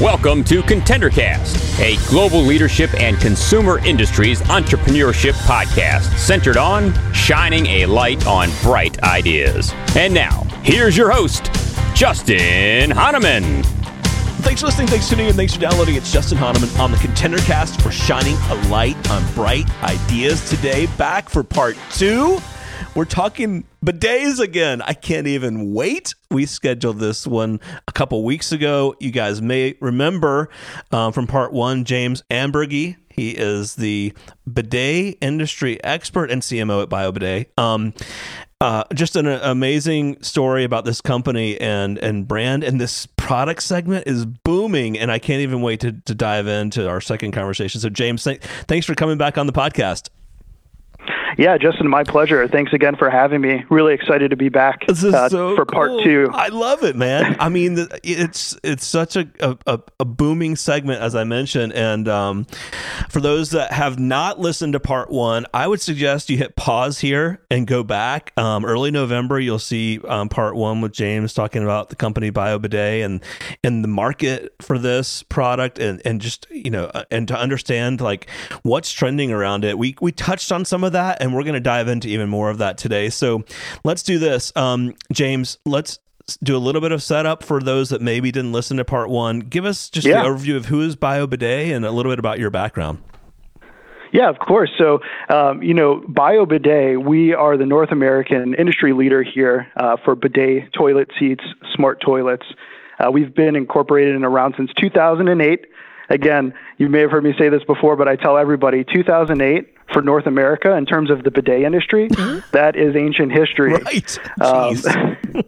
Welcome to ContenderCast, a global leadership and consumer industries entrepreneurship podcast centered on shining a light on bright ideas. And now, here's your host, Justin Honaman. Thanks for listening, thanks for tuning in, thanks for downloading. It's Justin Honaman on the ContenderCast for shining a light on bright ideas today. Back for part two. We're talking bidets again. I can't even wait. We scheduled this one a couple weeks ago. You guys may remember um, from part one, James Ambergy. He is the bidet industry expert and CMO at BioBidet. Um, uh, just an amazing story about this company and and brand and this product segment is booming and I can't even wait to, to dive into our second conversation. So James, th- thanks for coming back on the podcast. Yeah, Justin, my pleasure. Thanks again for having me. Really excited to be back uh, so for part two. I love it, man. I mean, it's it's such a, a, a booming segment, as I mentioned. And um, for those that have not listened to part one, I would suggest you hit pause here and go back. Um, early November, you'll see um, part one with James talking about the company BioBidet and and the market for this product, and and just you know, uh, and to understand like what's trending around it. We we touched on some of that and we're going to dive into even more of that today. So let's do this. Um, James, let's do a little bit of setup for those that maybe didn't listen to part one. Give us just yeah. the overview of who is BioBidet and a little bit about your background. Yeah, of course. So, um, you know, BioBidet, we are the North American industry leader here uh, for bidet toilet seats, smart toilets. Uh, we've been incorporated and around since 2008. Again, you may have heard me say this before, but I tell everybody 2008 for North America in terms of the bidet industry, mm-hmm. that is ancient history. Right. Um,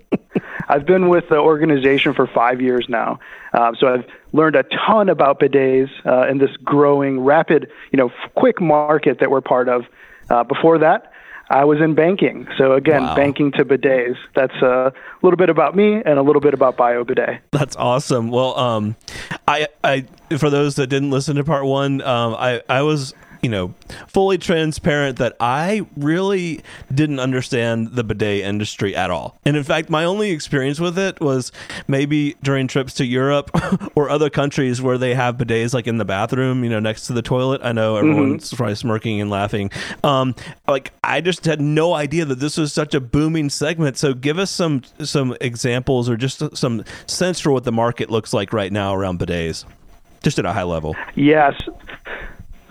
I've been with the organization for five years now, um, so I've learned a ton about bidets uh, in this growing, rapid, you know, quick market that we're part of. Uh, before that, I was in banking. So again, wow. banking to bidets. That's a little bit about me and a little bit about BioBidet. That's awesome. Well, um, I, I, for those that didn't listen to part one, um, I, I was you know, fully transparent that I really didn't understand the bidet industry at all. And in fact, my only experience with it was maybe during trips to Europe or other countries where they have bidets like in the bathroom, you know, next to the toilet. I know mm-hmm. everyone's mm-hmm. probably smirking and laughing. Um, like I just had no idea that this was such a booming segment. So give us some some examples or just some sense for what the market looks like right now around bidets just at a high level. Yes.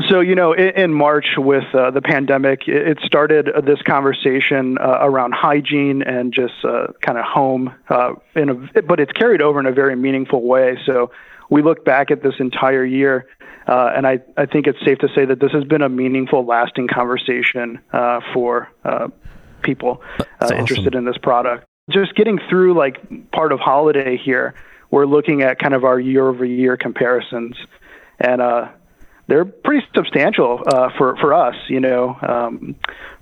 So, you know, in, in March with uh, the pandemic, it, it started uh, this conversation uh, around hygiene and just uh, kind of home, uh, in a, but it's carried over in a very meaningful way. So, we look back at this entire year, uh, and I, I think it's safe to say that this has been a meaningful, lasting conversation for people awesome. interested in this product. Just getting through like part of holiday here, we're looking at kind of our year over year comparisons. And they're pretty substantial uh, for for us. You know, um,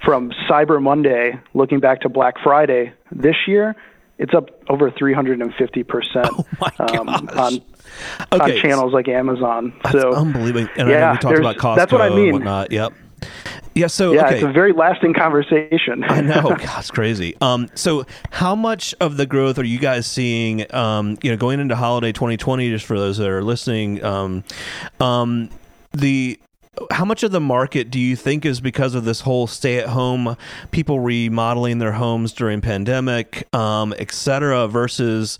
from Cyber Monday, looking back to Black Friday this year, it's up over 350 percent um, on okay. on channels like Amazon. That's so unbelievable. And yeah, we talked about Costco. That's what I mean. And whatnot. Yep. Yeah, so yeah, okay. it's a very lasting conversation. I know, God, it's crazy. Um, so how much of the growth are you guys seeing? Um, you know, going into holiday 2020, just for those that are listening, um, um, the how much of the market do you think is because of this whole stay at home people remodeling their homes during pandemic um, et cetera versus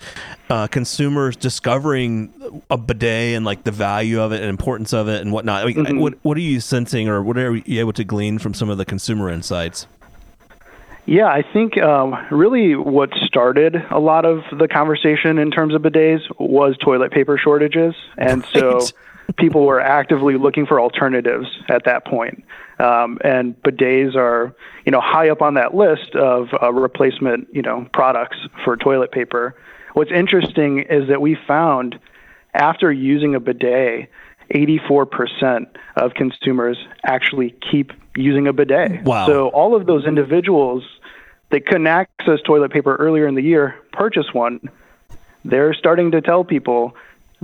uh, consumers discovering a bidet and like the value of it and importance of it and whatnot I mean, mm-hmm. what, what are you sensing or what are you able to glean from some of the consumer insights yeah, I think um, really what started a lot of the conversation in terms of bidets was toilet paper shortages. And so people were actively looking for alternatives at that point. Um, and bidets are, you know, high up on that list of uh, replacement, you know, products for toilet paper. What's interesting is that we found after using a bidet, 84% of consumers actually keep using a bidet. Wow. So all of those individuals that couldn't access toilet paper earlier in the year purchase one. They're starting to tell people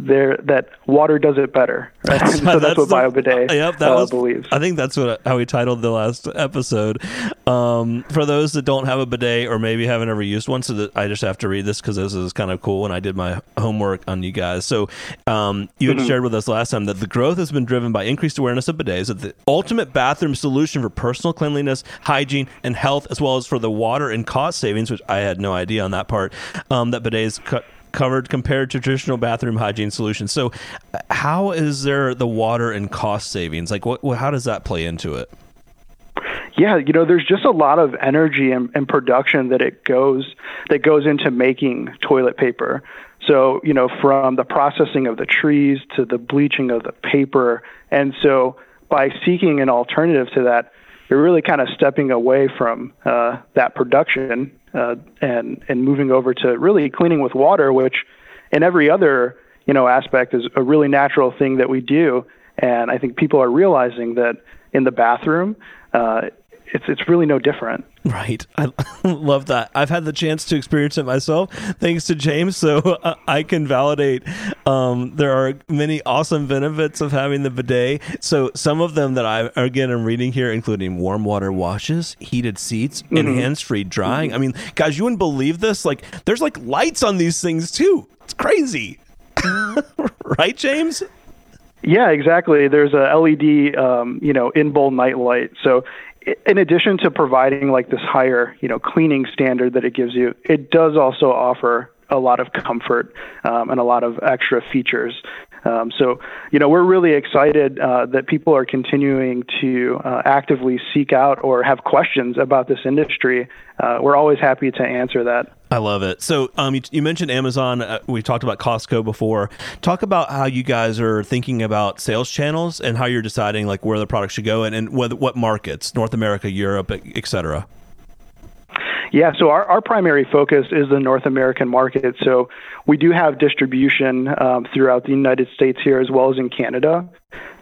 there that water does it better. Right? That's, so that's, that's what the, BioBidet yep, that uh, was, believes. I think that's what how we titled the last episode. Um, for those that don't have a bidet or maybe haven't ever used one, so that I just have to read this because this is kind of cool. And I did my homework on you guys. So um, you had Mm-hmm. shared with us last time that the growth has been driven by increased awareness of bidets, that the ultimate bathroom solution for personal cleanliness, hygiene, and health, as well as for the water and cost savings, which I had no idea on that part. Um, that bidets cut covered compared to traditional bathroom hygiene solutions. So, how is there the water and cost savings? Like, what how does that play into it? Yeah, you know, there's just a lot of energy and, and production that it goes that goes into making toilet paper. So, you know, from the processing of the trees to the bleaching of the paper, and so by seeking an alternative to that, you're really kind of stepping away from uh, that production uh, and and moving over to really cleaning with water, which in every other you know aspect is a really natural thing that we do. And I think people are realizing that in the bathroom, uh, it's it's really no different. Right. I love that. I've had the chance to experience it myself, thanks to James. So uh, I can validate um, there are many awesome benefits of having the bidet. So some of them that I again am reading here, including warm water washes, heated seats, and hands-free drying. I mean, guys, you wouldn't believe this. Like, there's like lights on these things too. It's crazy, right, James? Yeah, exactly. There's a LED, um, you know, in bowl night light. So, in addition to providing like this higher, you know, cleaning standard that it gives you, it does also offer a lot of comfort um, and a lot of extra features. Um, so, you know, we're really excited uh, that people are continuing to uh, actively seek out or have questions about this industry. Uh, we're always happy to answer that. I love it. So, um, you, you mentioned Amazon. Uh, we talked about Costco before. Talk about how you guys are thinking about sales channels and how you're deciding like where the product should go and, and what, what markets, North America, Europe, et cetera. Yeah, so our, our primary focus is the North American market. So we do have distribution um, throughout the United States here as well as in Canada.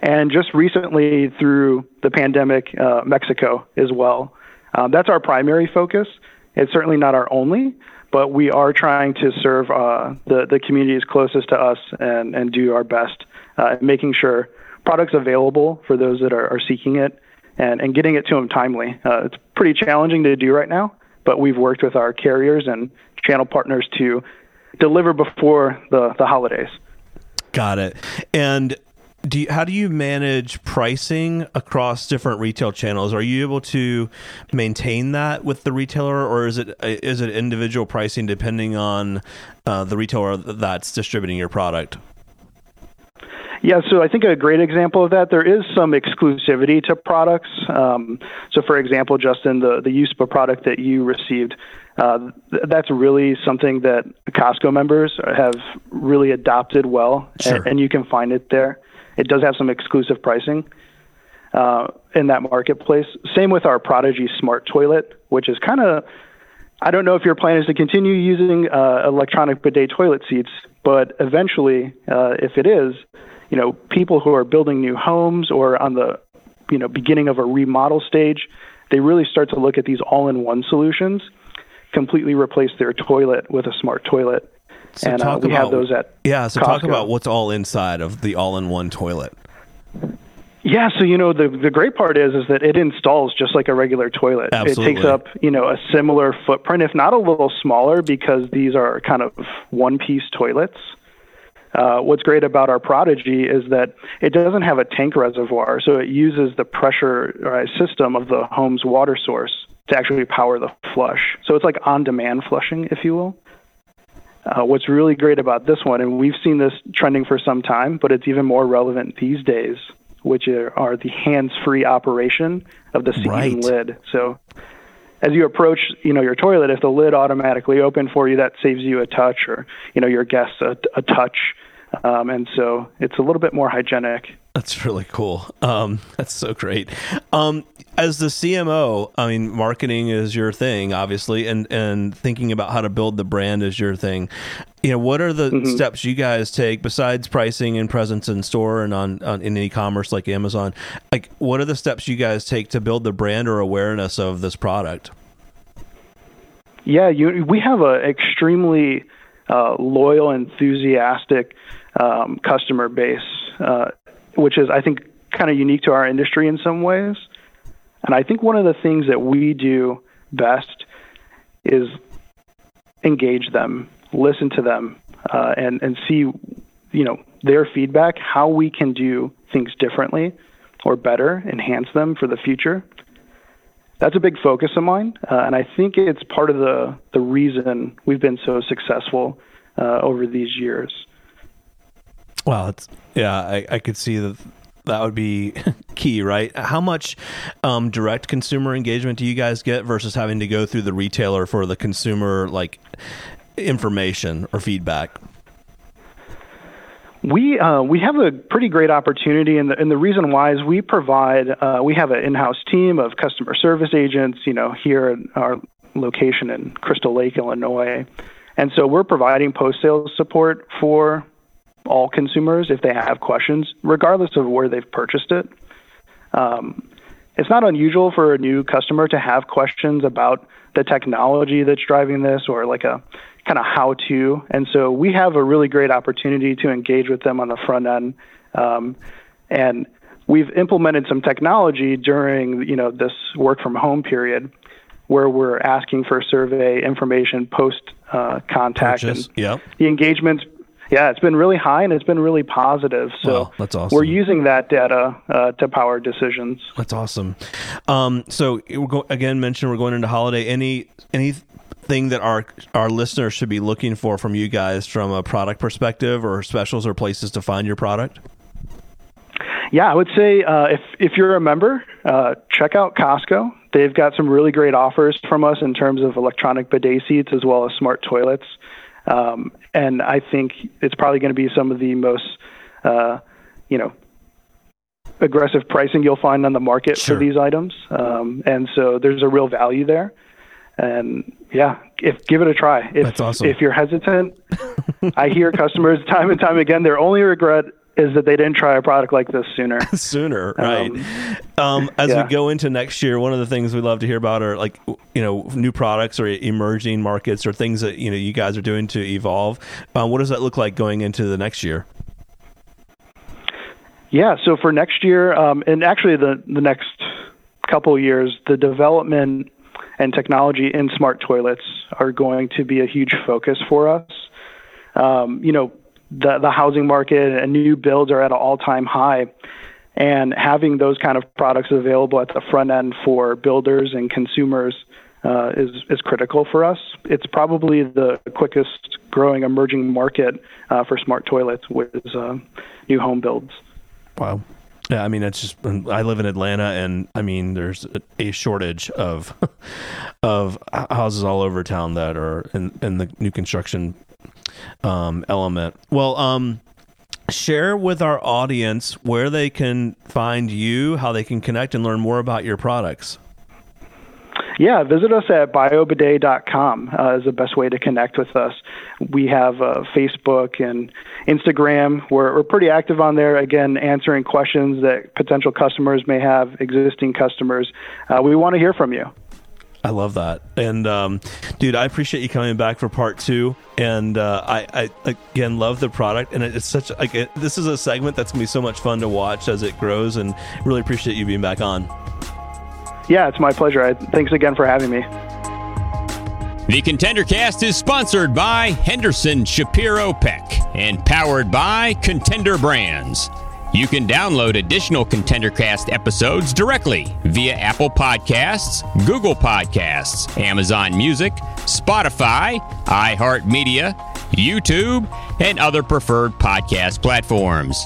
And just recently through the pandemic, uh, Mexico as well. Um, that's our primary focus. It's certainly not our only, but we are trying to serve uh, the, the communities closest to us and, and do our best, uh, making sure products available for those that are, are seeking it and, and getting it to them timely. Uh, it's pretty challenging to do right now, but we've worked with our carriers and channel partners to deliver before the, the holidays. Got it. And do you, how do you manage pricing across different retail channels? Are you able to maintain that with the retailer, or is it is it individual pricing depending on uh, the retailer that's distributing your product? Yeah, so I think a great example of that, there is some exclusivity to products. Um, so, for example, Justin, the, the USPA product that you received, uh, th- that's really something that Costco members have really adopted well, Sure. and, and you can find it there. It does have some exclusive pricing uh, in that marketplace. Same with our Prodigy Smart Toilet, which is kind of I don't know if your plan is to continue using uh, electronic bidet toilet seats, but eventually, uh, if it is, you know, people who are building new homes or on the, you know, beginning of a remodel stage, they really start to look at these all-in-one solutions, completely replace their toilet with a smart toilet, So and uh, we have those at Yeah, so talk about what's all inside of the all-in-one toilet. Yeah, so you know the the great part is is that it installs just like a regular toilet. Absolutely. It takes up you know a similar footprint, if not a little smaller, because these are kind of one piece toilets. Uh, what's great about our Prodigy is that it doesn't have a tank reservoir, so it uses the pressure uh, system of the home's water source to actually power the flush. So it's like on-demand flushing, if you will. Uh, what's really great about this one, and we've seen this trending for some time, but it's even more relevant these days, which are, are the hands-free operation of the seat Right. lid. So as you approach, you know, your toilet, if the lid automatically open for you, that saves you a touch, or you know, your guests a, a touch, um, and so it's a little bit more hygienic. That's really cool. Um, that's so great. Um, as the CMO, I mean, marketing is your thing, obviously, and and thinking about how to build the brand is your thing. You know, what are the steps you guys take besides pricing and presence in store and on, on in e-commerce like Amazon? Like, what are the steps you guys take to build the brand or awareness of this product? Yeah, you, we have an extremely uh, loyal, enthusiastic um, customer base, uh, which is, I think, kind of unique to our industry in some ways. And I think one of the things that we do best is engage them, listen to them, uh, and and see, you know, their feedback, how we can do things differently or better, enhance them for the future. That's a big focus of mine, uh, and I think it's part of the the reason we've been so successful uh, over these years. Well, it's yeah, I, I could see that that would be key, right? How much um, direct consumer engagement do you guys get versus having to go through the retailer for the consumer like information or feedback? We uh, we have a pretty great opportunity, and the, and the reason why is we provide uh, we have an in-house team of customer service agents, you know, here at our location in Crystal Lake, Illinois, and so we're providing post-sales support for all consumers if they have questions, regardless of where they've purchased it. Um, it's not unusual for a new customer to have questions about the technology that's driving this or like a kind of how to. And so we have a really great opportunity to engage with them on the front end. Um, and we've implemented some technology during you know this work from home period where we're asking for survey information post uh, contact Purchase. and Yep. the engagement. yeah, it's been really high and it's been really positive. So Wow, that's awesome. we're using that data uh, to power decisions. That's awesome. Um, so we're go- again mentioned we're going into holiday. Any any anything that our our listeners should be looking for from you guys from a product perspective, or specials or places to find your product? Yeah, I would say uh, if if you're a member, uh, check out Costco. They've got some really great offers from us in terms of electronic bidet seats as well as smart toilets. Um, and I think it's probably going to be some of the most, uh, you know, aggressive pricing you'll find on the market Sure. for these items. Um, and so there's a real value there. And yeah, if give it a try. If, That's awesome. If you're hesitant, I hear customers time and time again. Their only regret is that they didn't try a product like this sooner. sooner, right? Um, as yeah. we go into next year, one of the things we love to hear about are like you know new products or emerging markets or things that you know you guys are doing to evolve. Uh, what does that look like going into the next year? Yeah, so for next year, um, and actually the the next couple of years, the development and technology in smart toilets are going to be a huge focus for us. Um, you know, the the housing market and new builds are at an all time high, and having those kind of products available at the front end for builders and consumers uh, is is critical for us. It's probably the quickest growing emerging market uh, for smart toilets with uh, new home builds. Wow. Yeah, I mean, it's just I live in Atlanta, and I mean, there's a, a shortage of of houses all over town that are in, in the new construction um, element. Well, um, share with our audience where they can find you, how they can connect, and learn more about your products. Yeah, visit us at biobidet.com uh, is the best way to connect with us. We have uh, Facebook and Instagram. We're, we're pretty active on there, again, answering questions that potential customers may have, existing customers. Uh, we want to hear from you. I love that. And um, dude, I appreciate you coming back for part two. And uh, I, I again love the product, and it's such like it, this is a segment that's gonna be so much fun to watch as it grows. And really appreciate you being back on. Yeah, it's my pleasure. I, thanks again for having me. The Contender Cast is sponsored by Henderson Shapiro Peck and powered by Contender Brands. You can download additional Contender Cast episodes directly via Apple Podcasts, Google Podcasts, Amazon Music, Spotify, iHeartMedia, YouTube, and other preferred podcast platforms.